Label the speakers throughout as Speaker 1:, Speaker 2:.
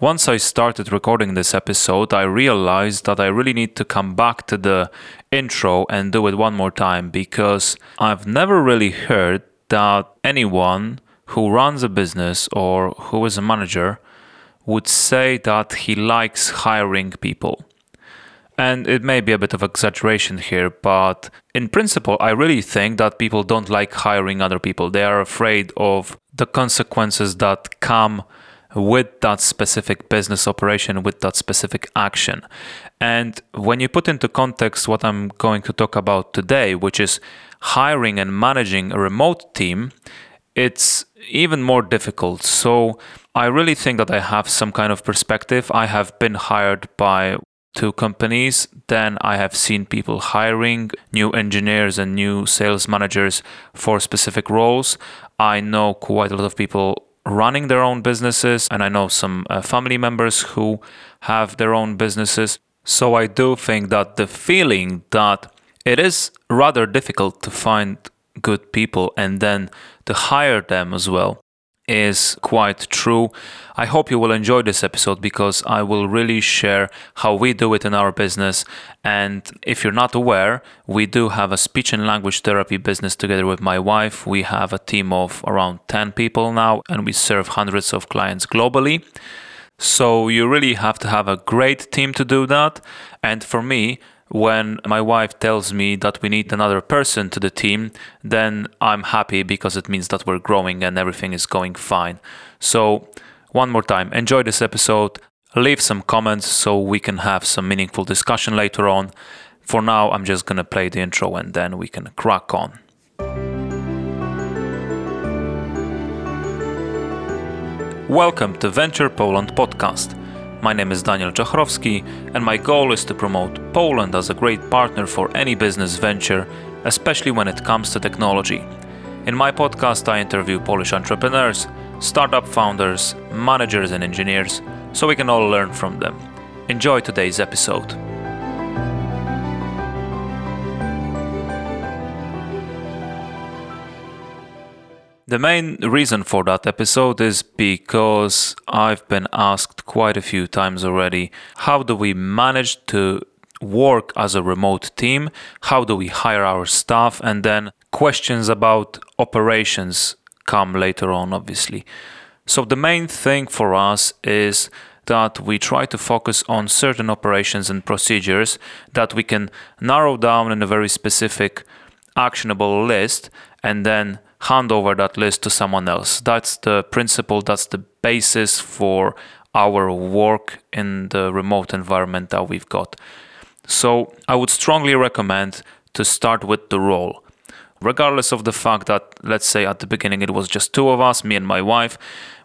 Speaker 1: Once I started recording this episode, I realized that I really need to come back to the intro and do it one more time because I've never really heard that anyone who runs a business or who is a manager would say that he likes hiring people. And it may be a bit of exaggeration here, but in principle, I really think that people don't like hiring other people. They are afraid of the consequences that come with that specific business operation, with that specific action. And when you put into context what I'm going to talk about today, which is hiring and managing a remote team, it's even more difficult. So I really think that I have some kind of perspective. I have been hired by two companies, then I have seen people hiring new engineers and new sales managers for specific roles. I know quite a lot of people running their own businesses, and I know some uh, family members who have their own businesses. So I do think that the feeling that it is rather difficult to find good people and then to hire them as well is quite true. I hope you will enjoy this episode because I will really share how we do it in our business. And if you're not aware, we do have a speech and language therapy business together with my wife. We have a team of around 10 people now, and we serve hundreds of clients globally. So you really have to have a great team to do that. And for me, when my wife tells me that we need another person to the team, then I'm happy because it means that we're growing and everything is going fine. So, one more time, enjoy this episode, leave some comments so we can have some meaningful discussion later on. For now, I'm just gonna play the intro and then we can crack on. Welcome to Venture Poland podcast. My name is Daniel Czochrowski, and my goal is to promote Poland as a great partner for any business venture, especially when it comes to technology. In my podcast, I interview Polish entrepreneurs, startup founders, managers, and engineers so we can all learn from them. Enjoy today's episode. The main reason for that episode is because I've been asked quite a few times already how do we manage to work as a remote team? How do we hire our staff? And then questions about operations come later on, obviously. So, the main thing for us is that we try to focus on certain operations and procedures that we can narrow down in a very specific, actionable list and then hand over that list to someone else. That's the principle, that's the basis for our work in the remote environment that we've got. So I would strongly recommend to start with the role. Regardless of the fact that, let's say at the beginning it was just two of us, me and my wife,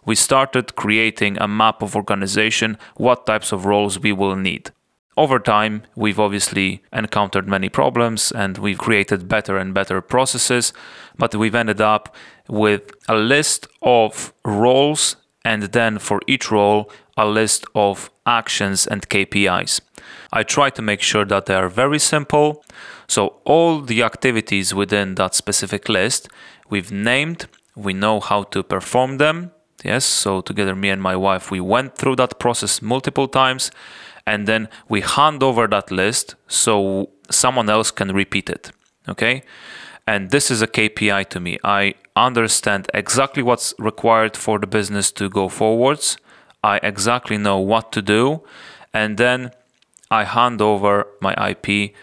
Speaker 1: we started creating a map of organization, what types of roles we will need. Over time, we've obviously encountered many problems and we've created better and better processes, but we've ended up with a list of roles and then for each role, a list of actions and KPIs. I try to make sure that they are very simple. So, all the activities within that specific list we've named, we know how to perform them. Yes, so together, me and my wife, we went through that process multiple times and then we hand over that list so someone else can repeat it. Okay. And this is a KPI to me. I understand exactly what's required for the business to go forwards. I exactly know what to do. And then I hand over my IP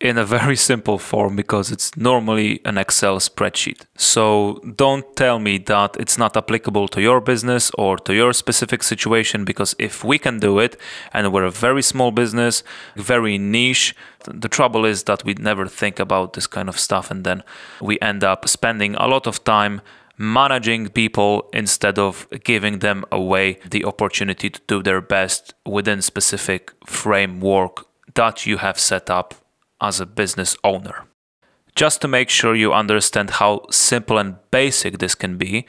Speaker 1: in a very simple form because it's normally an Excel spreadsheet. So don't tell me that it's not applicable to your business or to your specific situation because if we can do it and we're a very small business, very niche, the trouble is that we never think about this kind of stuff and then we end up spending a lot of time managing people instead of giving them away the opportunity to do their best within specific framework that you have set up as a business owner. Just to make sure you understand how simple and basic this can be,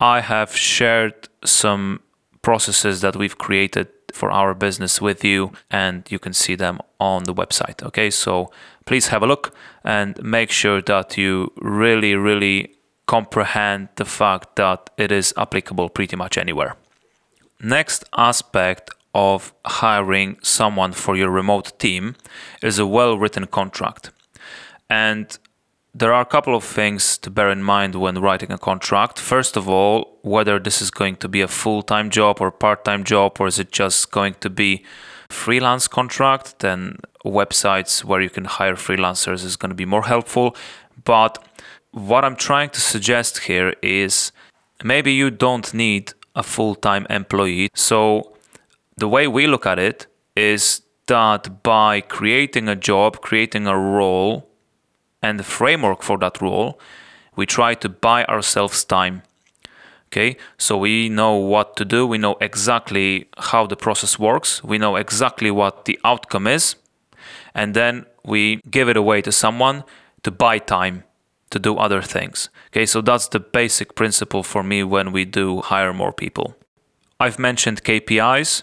Speaker 1: I have shared some processes that we've created for our business with you, and you can see them on the website. Okay, so please have a look and make sure that you really, really comprehend the fact that it is applicable pretty much anywhere. next aspect of hiring someone for your remote team is a well written contract. And there are a couple of things to bear in mind when writing a contract. First of all, whether this is going to be a full time job or part time job, or is it just going to be freelance contract, then websites where you can hire freelancers is going to be more helpful. But what I'm trying to suggest here is maybe you don't need a full time employee. So the way we look at it is that by creating a job, creating a role, and the framework for that role, we try to buy ourselves time. Okay, so we know what to do, we know exactly how the process works, we know exactly what the outcome is, and then we give it away to someone to buy time to do other things. Okay, so that's the basic principle for me when we do hire more people. I've mentioned KPIs,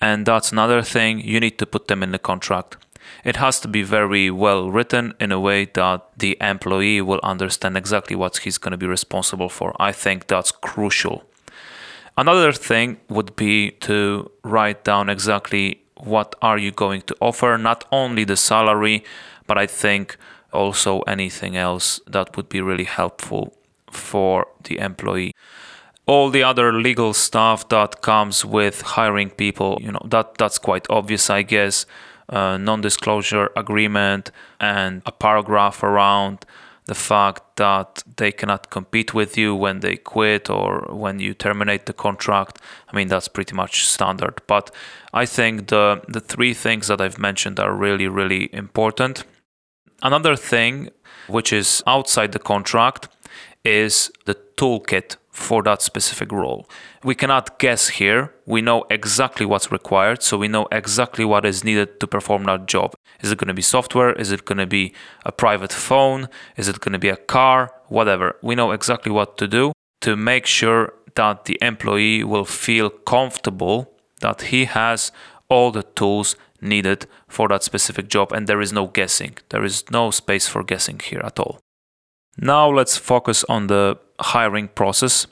Speaker 1: and that's another thing you need to put them in the contract. It has to be very well written in a way that the employee will understand exactly what he's going to be responsible for. I think that's crucial. Another thing would be to write down exactly what are you going to offer, not only the salary, but I think also anything else that would be really helpful for the employee all the other legal stuff that comes with hiring people you know that that's quite obvious i guess uh, non-disclosure agreement and a paragraph around the fact that they cannot compete with you when they quit or when you terminate the contract. I mean that's pretty much standard. But I think the the three things that I've mentioned are really really important. Another thing which is outside the contract is the toolkit for that specific role. We cannot guess here. We know exactly what's required, so we know exactly what is needed to perform that job. Is it going to be software? Is it going to be a private phone? Is it going to be a car? Whatever. We know exactly what to do to make sure that the employee will feel comfortable that he has all the tools needed for that specific job and there is no guessing. There is no space for guessing here at all. Now let's focus on the hiring process.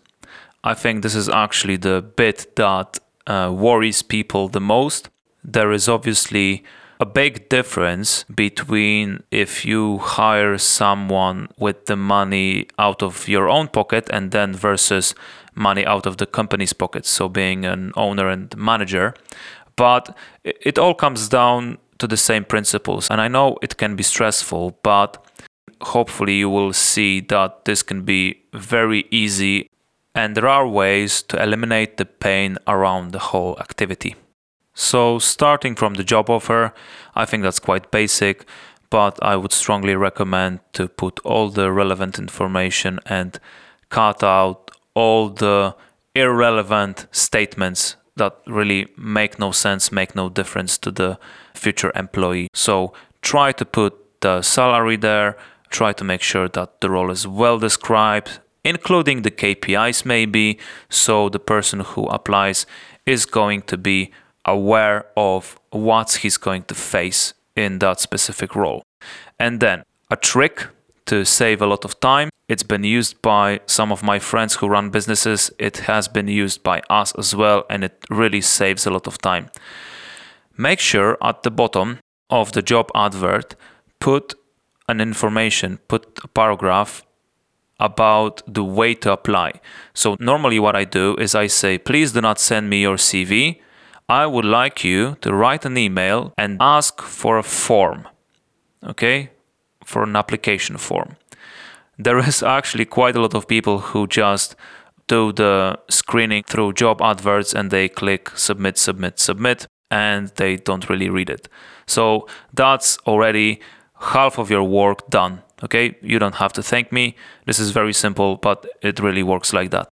Speaker 1: I think this is actually the bit that uh, worries people the most. There is obviously a big difference between if you hire someone with the money out of your own pocket and then versus money out of the company's pocket. So being an owner and manager. But it all comes down to the same principles. And I know it can be stressful, but hopefully you will see that this can be very easy and there are ways to eliminate the pain around the whole activity. So, starting from the job offer, I think that's quite basic, but I would strongly recommend to put all the relevant information and cut out all the irrelevant statements that really make no sense, make no difference to the future employee. So, try to put the salary there, try to make sure that the role is well described, including the KPIs, maybe, so the person who applies is going to be aware of what he's going to face in that specific role. And then a trick to save a lot of time. It's been used by some of my friends who run businesses. It has been used by us as well, and it really saves a lot of time. Make sure at the bottom of the job advert, put an information, put a paragraph about the way to apply. So, normally, what I do is I say, please do not send me your CV. I would like you to write an email and ask for a form, okay, for an application form. There is actually quite a lot of people who just do the screening through job adverts and they click submit, submit, submit, and they don't really read it. So, that's already half of your work done. Okay, you don't have to thank me. This is very simple, but it really works like that.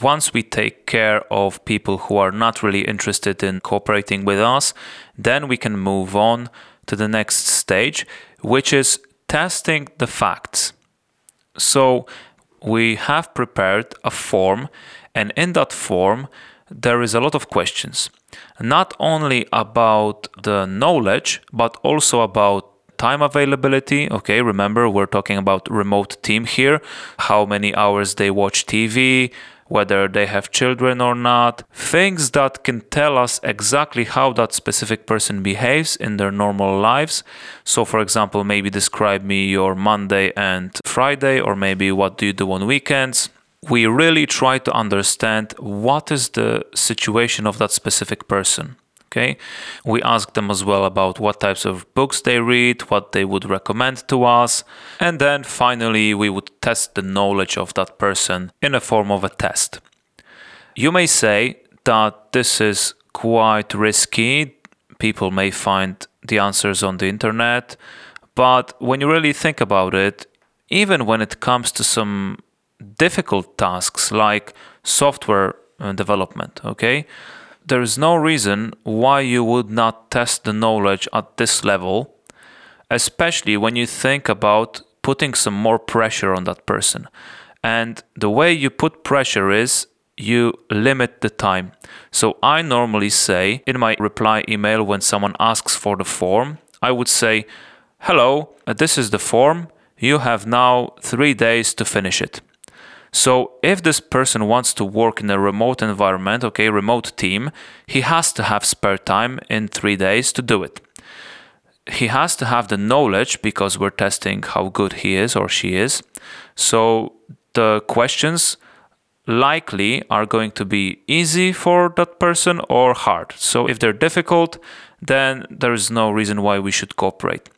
Speaker 1: Once we take care of people who are not really interested in cooperating with us, then we can move on to the next stage, which is testing the facts. So we have prepared a form, and in that form, there is a lot of questions, not only about the knowledge, but also about time availability. Okay, remember we're talking about remote team here. How many hours they watch TV, whether they have children or not, things that can tell us exactly how that specific person behaves in their normal lives. So, for example, maybe describe me your Monday and Friday, or maybe what do you do on weekends. We really try to understand what is the situation of that specific person. Okay. We ask them as well about what types of books they read, what they would recommend to us. And then finally, we would test the knowledge of that person in a form of a test. You may say that this is quite risky. People may find the answers on the internet. But when you really think about it, even when it comes to some difficult tasks like software uh, development, okay? There is no reason why you would not test the knowledge at this level, especially when you think about putting some more pressure on that person. And the way you put pressure is you limit the time. So I normally say in my reply email when someone asks for the form, I would say, Hello, uh, this is the form. You have now three days to finish it. So if this person wants to work in a remote environment, okay, remote team, he has to have spare time in three days to do it. He has to have the knowledge because we're testing how good he is or she is. So the questions likely are going to be easy for that person or hard. So if they're difficult, then there is no reason why we should cooperate.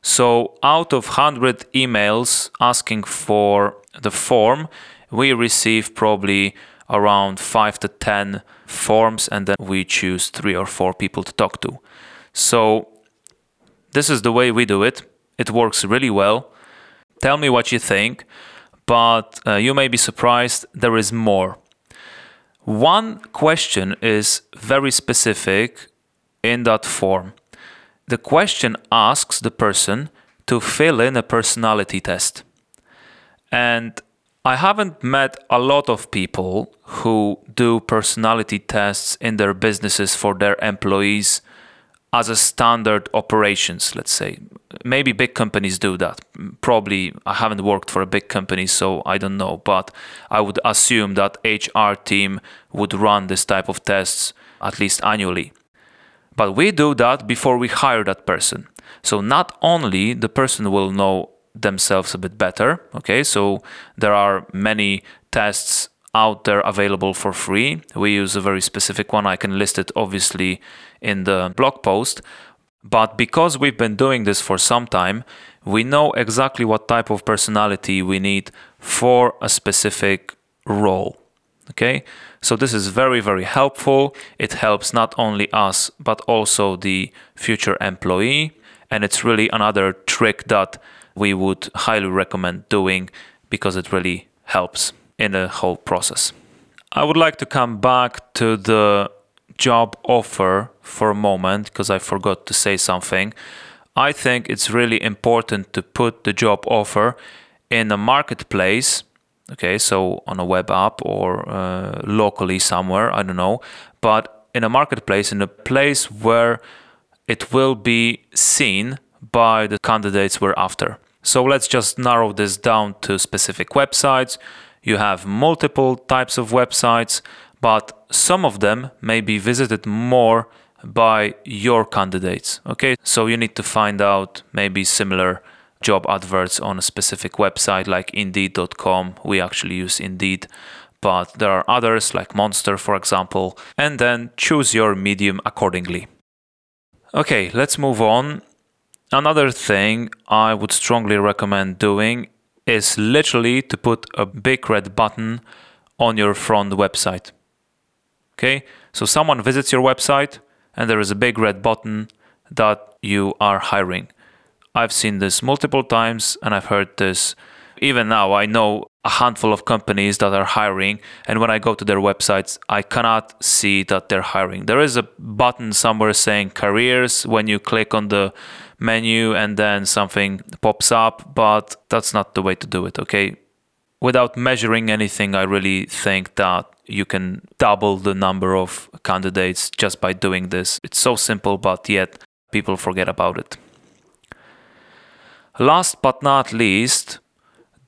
Speaker 1: So out of 100 emails asking for the form, we receive probably around five to 10 forms and then we choose three or four people to talk to. So, this is the way we do it. It works really well. Tell me what you think, but uh, you may be surprised, there is more. One question is very specific in that form. The question asks the person to fill in a personality test. And I haven't met a lot of people who do personality tests in their businesses for their employees as a standard operations, let's say. Maybe big companies do that. Probably I haven't worked for a big company, so I don't know. But I would assume that HR team would run this type of tests at least annually. But we do that before we hire that person. So not only the person will know themselves a bit better. Okay, so there are many tests out there available for free. We use a very specific one. I can list it obviously in the blog post. But because we've been doing this for some time, we know exactly what type of personality we need for a specific role. Okay, so this is very, very helpful. It helps not only us, but also the future employee. And it's really another trick that we would highly recommend doing because it really helps in the whole process. I would like to come back to the job offer for a moment because I forgot to say something. I think it's really important to put the job offer in a marketplace, okay, so on a web app or uh, locally somewhere, I don't know, but in a marketplace, in a place where it will be seen by the candidates we're after. So let's just narrow this down to specific websites. You have multiple types of websites, but some of them may be visited more by your candidates. Okay, so you need to find out maybe similar job adverts on a specific website like indeed.com. We actually use Indeed, but there are others like Monster, for example, and then choose your medium accordingly. Okay, let's move on. Another thing I would strongly recommend doing is literally to put a big red button on your front website. Okay, so someone visits your website and there is a big red button that you are hiring. I've seen this multiple times and I've heard this even now. I know a handful of companies that are hiring, and when I go to their websites, I cannot see that they're hiring. There is a button somewhere saying careers when you click on the menu and then something pops up, but that's not the way to do it, okay? Without measuring anything, I really think that you can double the number of candidates just by doing this. It's so simple, but yet people forget about it. Last but not least,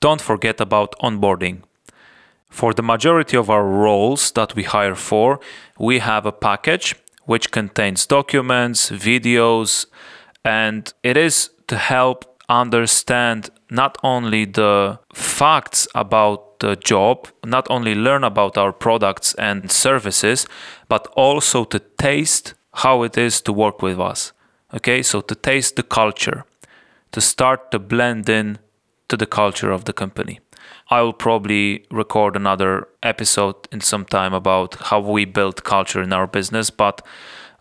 Speaker 1: don't forget about onboarding. For the majority of our roles that we hire for, we have a package which contains documents, videos, and it is to help understand not only the facts about the job, not only learn about our products and services, but also to taste how it is to work with us. Okay, so to taste the culture, to start to blend in to the culture of the company. I will probably record another episode in some time about how we build culture in our business, but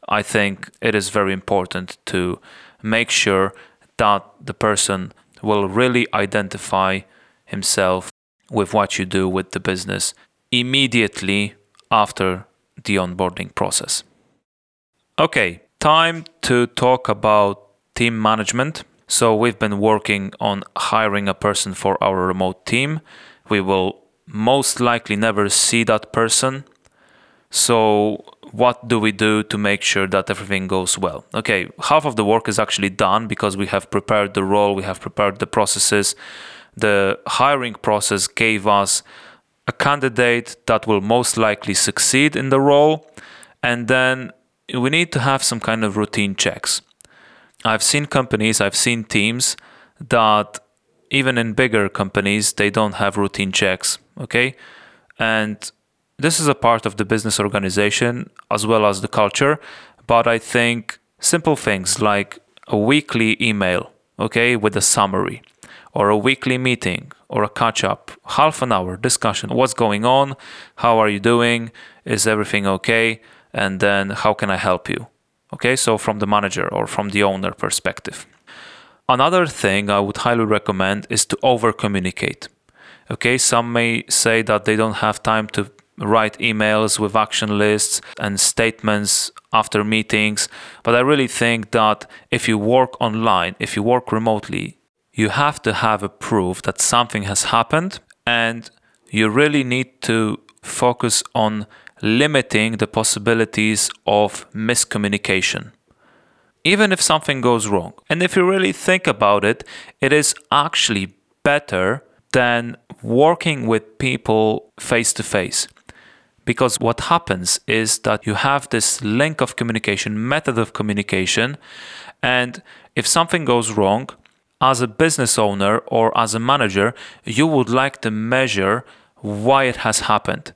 Speaker 1: I think it is very important to make sure that the person will really identify himself with what you do with the business immediately after the onboarding process. Okay, time to talk about team management. So, we've been working on hiring a person for our remote team. We will most likely never see that person. So, what do we do to make sure that everything goes well? Okay, half of the work is actually done because we have prepared the role, we have prepared the processes. The hiring process gave us a candidate that will most likely succeed in the role. And then we need to have some kind of routine checks. I've seen companies, I've seen teams that even in bigger companies, they don't have routine checks. Okay. And this is a part of the business organization as well as the culture. But I think simple things like a weekly email, okay, with a summary, or a weekly meeting, or a catch up, half an hour discussion. What's going on? How are you doing? Is everything okay? And then how can I help you? Okay, so from the manager or from the owner perspective. Another thing I would highly recommend is to over communicate. Okay, some may say that they don't have time to write emails with action lists and statements after meetings, but I really think that if you work online, if you work remotely, you have to have a proof that something has happened and you really need to focus on limiting the possibilities of miscommunication. Even if something goes wrong. And if you really think about it, it is actually better than working with people face to face. Because what happens is that you have this link of communication, method of communication, and if something goes wrong, as a business owner or as a manager, you would like to measure why it has happened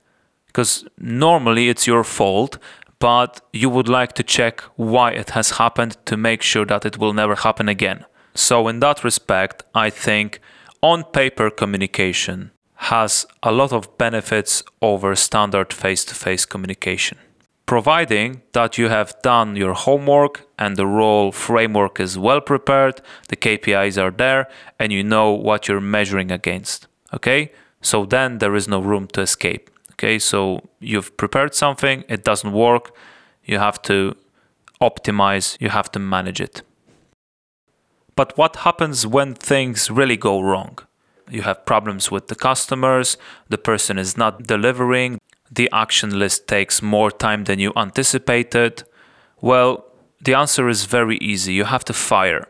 Speaker 1: because normally it's your fault, but you would like to check why it has happened to make sure that it will never happen again. So, in that respect, I think on paper communication has a lot of benefits over standard face to face communication. Providing that you have done your homework and the role framework is well prepared, the KPIs are there, and you know what you're measuring against. Okay? So then there is no room to escape. Okay, so you've prepared something, it doesn't work, you have to optimize, you have to manage it. But what happens when things really go wrong? You have problems with the customers, the person is not delivering, the action list takes more time than you anticipated. Well, the answer is very easy you have to fire.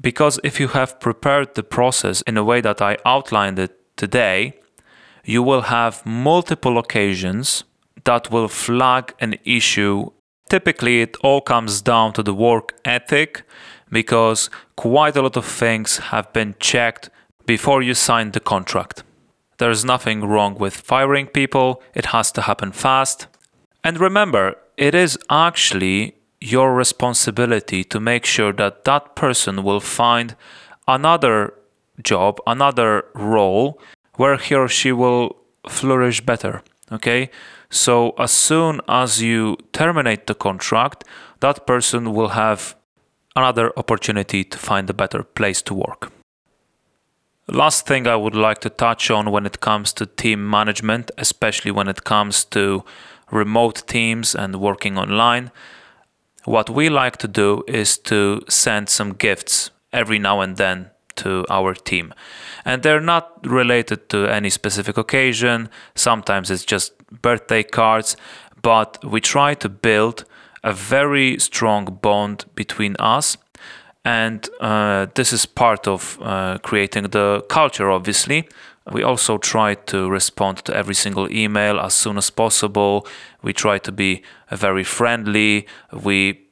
Speaker 1: Because if you have prepared the process in a way that I outlined it today, you will have multiple occasions that will flag an issue. Typically, it all comes down to the work ethic because quite a lot of things have been checked before you sign the contract. There's nothing wrong with firing people, it has to happen fast. And remember, it is actually your responsibility to make sure that that person will find another job, another role where he or she will flourish better. Okay, so as soon as you terminate the contract, that person will have another opportunity to find a better place to work. Last thing I would like to touch on when it comes to team management, especially when it comes to remote teams and working online, what we like to do is to send some gifts every now and then to our team. And they're not related to any specific occasion. Sometimes it's just birthday cards, but we try to build a very strong bond between us. And uh, this is part of uh, creating the culture, obviously. We also try to respond to every single email as soon as possible. We try to be very friendly. We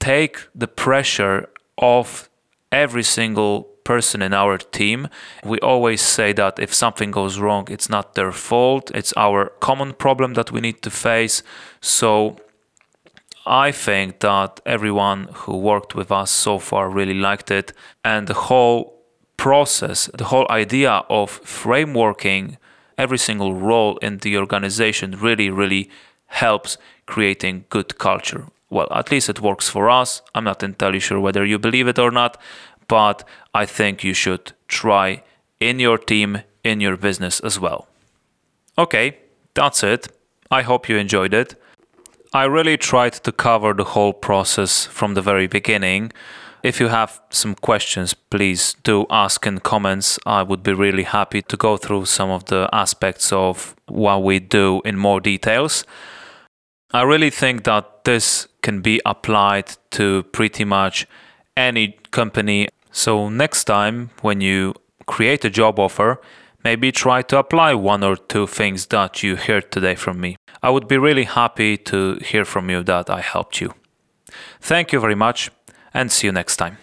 Speaker 1: take the pressure off every single person in our team. We always say that if something goes wrong, it's not their fault, it's our common problem that we need to face. So I think that everyone who worked with us so far really liked it, and the whole process, the whole idea of frameworking every single role in the organization really, really helps creating good culture. Well, at least it works for us. I'm not entirely sure whether you believe it or not, but I think you should try in your team, in your business as well. Okay, that's it. I hope you enjoyed it. I really tried to cover the whole process from the very beginning. If you have some questions, please do ask in comments. I would be really happy to go through some of the aspects of what we do in more details. I really think that this can be applied to pretty much any company. So, next time when you create a job offer, maybe try to apply one or two things that you heard today from me. I would be really happy to hear from you that I helped you. Thank you very much and see you next time.